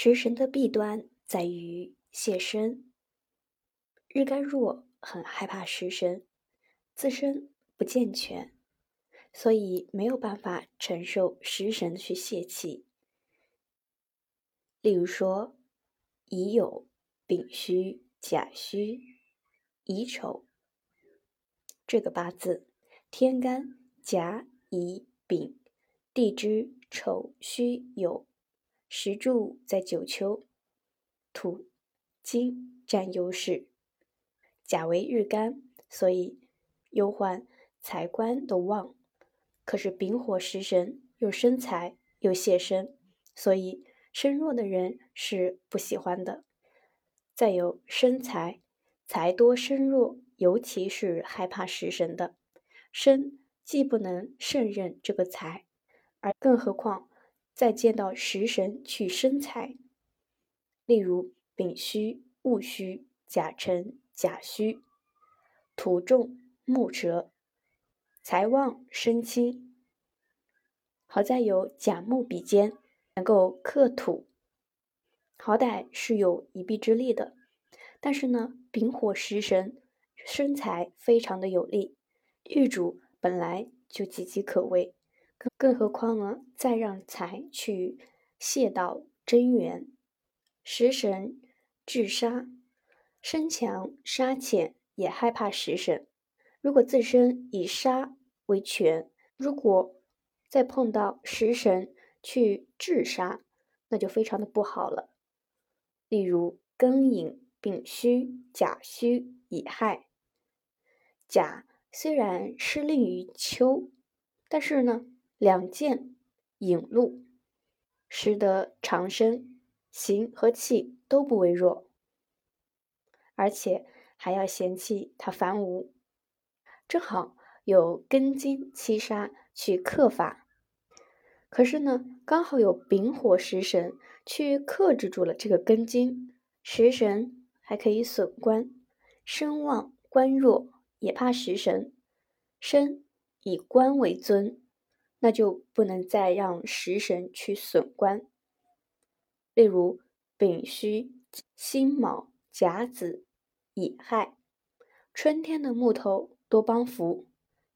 食神的弊端在于泄身，日干弱，很害怕食神，自身不健全，所以没有办法承受食神去泄气。例如说，乙酉、丙戌、甲戌、乙丑这个八字，天干甲、乙、丙，地支丑、戌、酉。石柱在九丘，土、金占优势，甲为日干，所以忧患财官都旺。可是丙火食神又生财又泄身，所以身弱的人是不喜欢的。再有身财，财多身弱，尤其是害怕食神的身，既不能胜任这个财，而更何况。再见到食神去生财，例如丙戌、戊戌、甲辰、甲戌，土重木折，财旺身轻。好在有甲木比肩，能够克土，好歹是有一臂之力的。但是呢，丙火食神生财非常的有利，玉主本来就岌岌可危。更更何况呢？再让财去泄到真元，食神制杀，身强杀浅，也害怕食神。如果自身以杀为权，如果再碰到食神去制杀，那就非常的不好了。例如庚寅、丙戌、甲戌、乙亥，甲虽然失令于秋，但是呢？两剑引路，使得长生形和气都不为弱，而且还要嫌弃他凡无，正好有根金七杀去克法。可是呢，刚好有丙火食神去克制住了这个根金，食神还可以损官，身旺官弱，也怕食神，身以官为尊。那就不能再让食神去损官，例如丙戌、辛卯、甲子、乙亥，春天的木头多帮扶，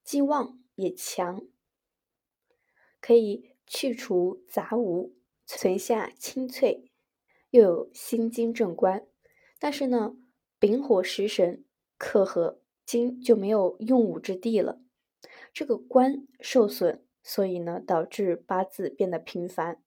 既旺也强，可以去除杂物，存下清脆，又有心金正官。但是呢，丙火食神克合金，就没有用武之地了，这个官受损。所以呢，导致八字变得频繁。